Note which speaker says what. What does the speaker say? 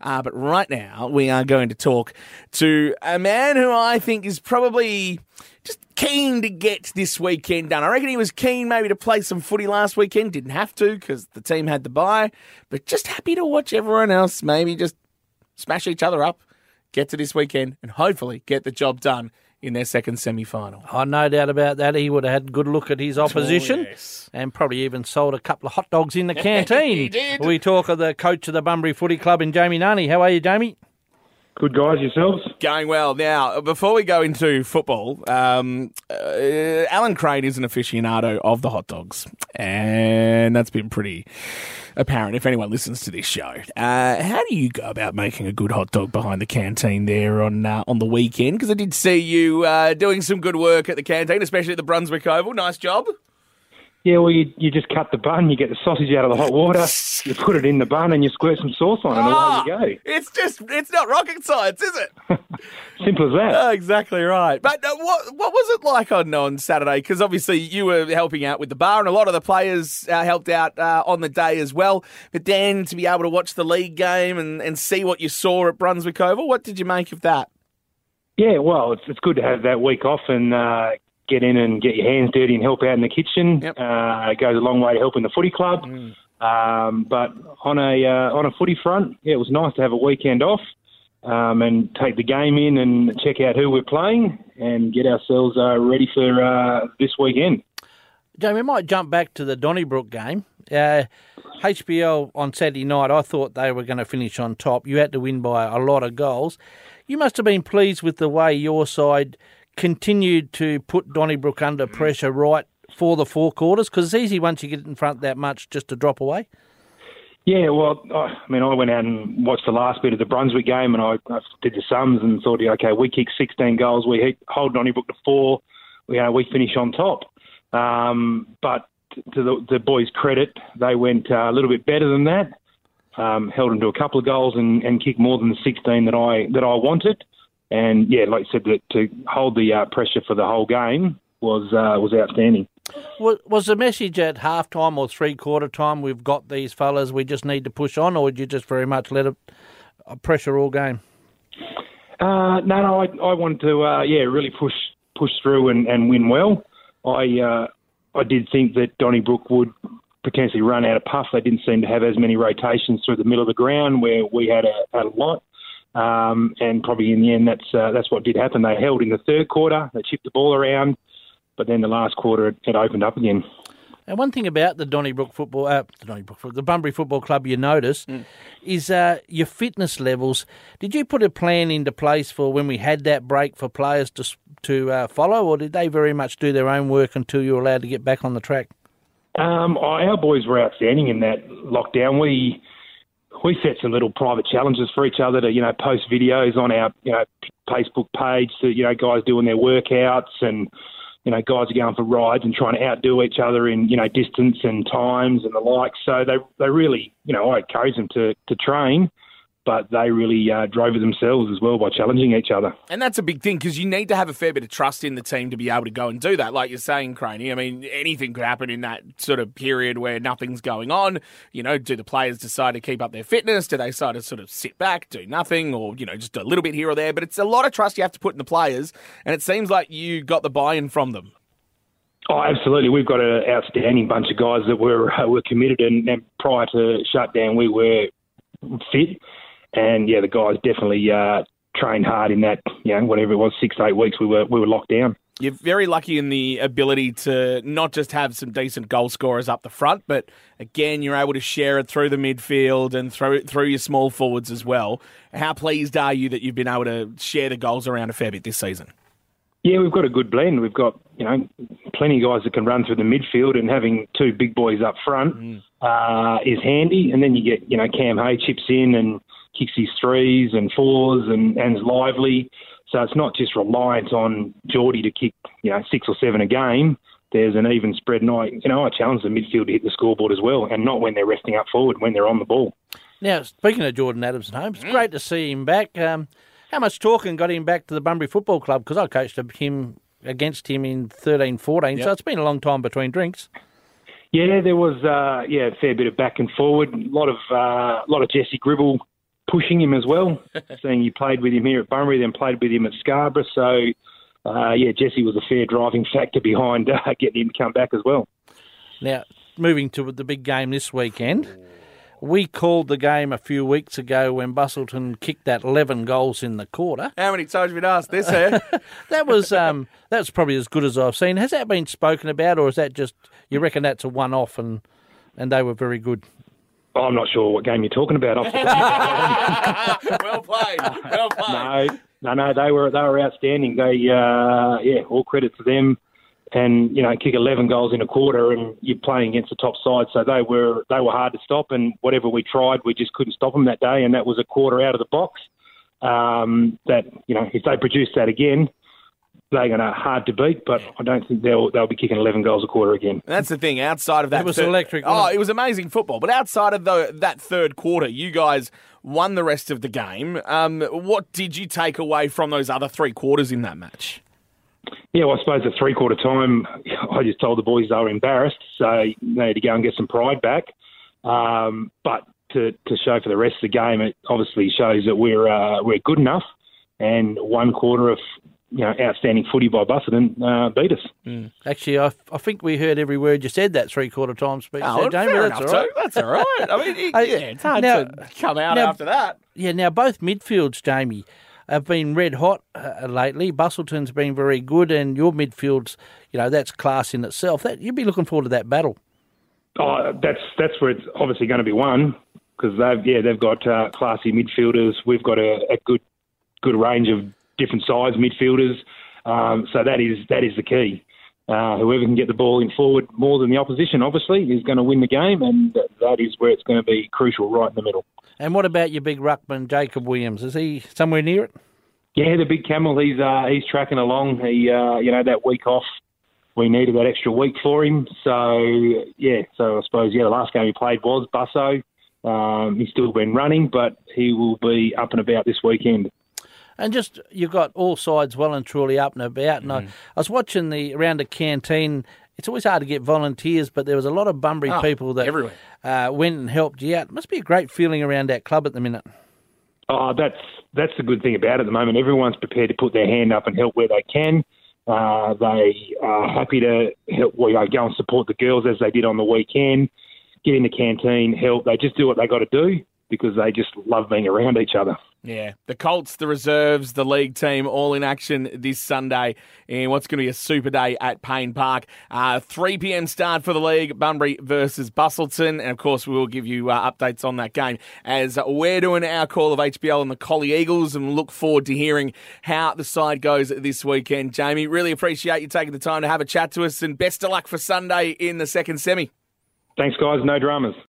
Speaker 1: Uh, but right now, we are going to talk to a man who I think is probably just keen to get this weekend done. I reckon he was keen maybe to play some footy last weekend. Didn't have to because the team had the bye, but just happy to watch everyone else maybe just smash each other up, get to this weekend, and hopefully get the job done in their second semi final.
Speaker 2: Oh, no doubt about that. He would have had a good look at his oh, opposition
Speaker 1: yes.
Speaker 2: and probably even sold a couple of hot dogs in the canteen.
Speaker 1: He did.
Speaker 2: We talk of the coach of the Bunbury Footy Club in Jamie Nani. How are you, Jamie?
Speaker 3: Good guys yourselves.
Speaker 1: Going well. Now, before we go into football, um, uh, Alan Crane is an aficionado of the hot dogs, and that's been pretty apparent if anyone listens to this show. Uh, how do you go about making a good hot dog behind the canteen there on uh, on the weekend? Because I did see you uh, doing some good work at the canteen, especially at the Brunswick Oval. Nice job.
Speaker 3: Yeah, well, you, you just cut the bun, you get the sausage out of the hot water, you put it in the bun, and you squirt some sauce on, and
Speaker 1: Ah,
Speaker 3: away you go.
Speaker 1: It's just, it's not rocket science, is it?
Speaker 3: Simple as that.
Speaker 1: Oh, exactly right. But uh, what what was it like on on Saturday? Because obviously you were helping out with the bar, and a lot of the players uh, helped out uh, on the day as well. But then to be able to watch the league game and, and see what you saw at Brunswick Oval, what did you make of that?
Speaker 3: Yeah, well, it's, it's good to have that week off and uh, get in and get your hands dirty and help out in the kitchen.
Speaker 1: Yep.
Speaker 3: Uh, it goes a long way to helping the footy club. Um, but on a uh, on a footy front, yeah, it was nice to have a weekend off um, and take the game in and check out who we're playing and get ourselves uh, ready for uh, this weekend.
Speaker 2: Jamie, we might jump back to the Donnybrook game. Uh, HBL on Saturday night, I thought they were going to finish on top. You had to win by a lot of goals. You must have been pleased with the way your side continued to put Donnybrook under pressure right for the four quarters because it's easy once you get in front that much just to drop away.
Speaker 3: Yeah, well, I mean, I went out and watched the last bit of the Brunswick game, and I, I did the sums and thought, okay, we kicked 16 goals, we hold Donnybrook to four, you know, we finish on top. Um, but to the, the boys' credit, they went uh, a little bit better than that. Um, held them to a couple of goals and, and kicked more than the 16 that I that I wanted. And yeah, like I said, that to hold the uh, pressure for the whole game was uh, was outstanding.
Speaker 2: Was, was the message at half time or three quarter time, we've got these fellas, we just need to push on, or did you just very much let it uh, pressure all game?
Speaker 3: Uh, no, no, I, I wanted to, uh, yeah, really push push through and, and win well. I uh, I did think that Donnybrook would potentially run out of puff. They didn't seem to have as many rotations through the middle of the ground where we had a, had a lot. Um, and probably in the end, that's uh, that's what did happen. They held in the third quarter. They chipped the ball around, but then the last quarter it, it opened up again.
Speaker 2: And one thing about the Donnybrook football, uh, the Donnybrook, the Bunbury Football Club, you notice is uh, your fitness levels. Did you put a plan into place for when we had that break for players to to uh, follow, or did they very much do their own work until you were allowed to get back on the track?
Speaker 3: Um, our boys were outstanding in that lockdown. We we set some little private challenges for each other to you know post videos on our you know Facebook page to you know guys doing their workouts and you know guys are going for rides and trying to outdo each other in you know distance and times and the like. So they they really you know I encourage them to to train. But they really uh, drove it themselves as well by challenging each other.
Speaker 1: And that's a big thing because you need to have a fair bit of trust in the team to be able to go and do that. Like you're saying, Craney, I mean, anything could happen in that sort of period where nothing's going on. You know, do the players decide to keep up their fitness? Do they decide to sort of sit back, do nothing, or, you know, just a little bit here or there? But it's a lot of trust you have to put in the players. And it seems like you got the buy in from them.
Speaker 3: Oh, absolutely. We've got an outstanding bunch of guys that were uh, were committed, and, and prior to shutdown, we were fit. And yeah, the guys definitely uh, trained hard in that. You know, whatever it was, six eight weeks, we were we were locked down.
Speaker 1: You're very lucky in the ability to not just have some decent goal scorers up the front, but again, you're able to share it through the midfield and through through your small forwards as well. How pleased are you that you've been able to share the goals around a fair bit this season?
Speaker 3: Yeah, we've got a good blend. We've got you know plenty of guys that can run through the midfield, and having two big boys up front uh, is handy. And then you get you know Cam Hay chips in and kicks his threes and fours and and is lively. So it's not just reliant on Geordie to kick you know six or seven a game. There's an even spread, and I you know I challenge the midfield to hit the scoreboard as well, and not when they're resting up forward, when they're on the ball.
Speaker 2: Now, speaking of Jordan Adams at home, it's great to see him back. Um, how much talking got him back to the Bunbury Football Club? Because I coached him against him in 13 14, so it's been a long time between drinks.
Speaker 3: Yeah, there was uh, yeah a fair bit of back and forward. A lot of uh, a lot of Jesse Gribble pushing him as well, seeing he played with him here at Bunbury, then played with him at Scarborough. So, uh, yeah, Jesse was a fair driving factor behind uh, getting him to come back as well.
Speaker 2: Now, moving to the big game this weekend. We called the game a few weeks ago when Busselton kicked that 11 goals in the quarter.
Speaker 1: How many times have we asked this, eh?
Speaker 2: That was um, that was probably as good as I've seen. Has that been spoken about, or is that just you reckon that's a one-off and and they were very good?
Speaker 3: I'm not sure what game you're talking about. Off the top of my head.
Speaker 1: well played. Well played.
Speaker 3: no, no, no, they were they were outstanding. They, uh, yeah, all credit to them. And you know, kick 11 goals in a quarter, and you're playing against the top side, so they were they were hard to stop. And whatever we tried, we just couldn't stop them that day. And that was a quarter out of the box. Um, that you know, if they produce that again, they're going to hard to beat. But I don't think they'll they'll be kicking 11 goals a quarter again.
Speaker 1: That's the thing. Outside of that,
Speaker 2: It was
Speaker 1: third-
Speaker 2: electric,
Speaker 1: Oh,
Speaker 2: it?
Speaker 1: it was amazing football. But outside of the, that third quarter, you guys won the rest of the game. Um, what did you take away from those other three quarters in that match?
Speaker 3: Yeah, well, I suppose at three quarter time, I just told the boys they were embarrassed, so they had to go and get some pride back. Um, but to, to show for the rest of the game, it obviously shows that we're uh, we're good enough. And one quarter of you know outstanding footy by Busselton uh, beat us.
Speaker 2: Actually, I, I think we heard every word you said that three-quarter time speech.
Speaker 1: Oh,
Speaker 2: there, Jamie.
Speaker 1: fair
Speaker 2: That's
Speaker 1: enough,
Speaker 2: all right.
Speaker 1: too. That's all right. I mean, it- yeah, it's hard
Speaker 2: now-
Speaker 1: to come out
Speaker 2: now-
Speaker 1: after that.
Speaker 2: Yeah, now both midfields, Jamie, have been red hot uh, lately. Busselton's been very good, and your midfields, you know, that's class in itself. That you'd be looking forward to that battle.
Speaker 3: Oh, that's that's where it's obviously going to be won because they've yeah they've got uh, classy midfielders. We've got a, a good good range of different size midfielders. Um, so that is that is the key. Uh, whoever can get the ball in forward more than the opposition, obviously, is going to win the game, and that is where it's going to be crucial, right in the middle.
Speaker 2: And what about your big ruckman, Jacob Williams? Is he somewhere near it?
Speaker 3: Yeah, the big camel. He's uh, he's tracking along. He uh, you know that week off, we needed that extra week for him. So yeah, so I suppose yeah, the last game he played was Busso. Um, he's still been running, but he will be up and about this weekend.
Speaker 2: And just you've got all sides well and truly up and about. And I, I was watching the around the canteen. It's always hard to get volunteers, but there was a lot of Bunbury
Speaker 1: Oh,
Speaker 2: people that
Speaker 1: everywhere.
Speaker 2: Uh, went and helped you out. It must be a great feeling around that club at the minute.
Speaker 3: Oh, that's that's the good thing about it at the moment. Everyone's prepared to put their hand up and help where they can. Uh, they are happy to help. Well, you know, go and support the girls as they did on the weekend. Get in the canteen, help. They just do what they got to do because they just love being around each other.
Speaker 1: Yeah, the Colts, the reserves, the league team, all in action this Sunday in what's going to be a super day at Payne Park. Uh, 3 p.m. start for the league, Bunbury versus Busselton. And of course, we will give you uh, updates on that game as we're doing our call of HBL and the Collie Eagles and look forward to hearing how the side goes this weekend. Jamie, really appreciate you taking the time to have a chat to us and best of luck for Sunday in the second semi.
Speaker 3: Thanks, guys. No dramas.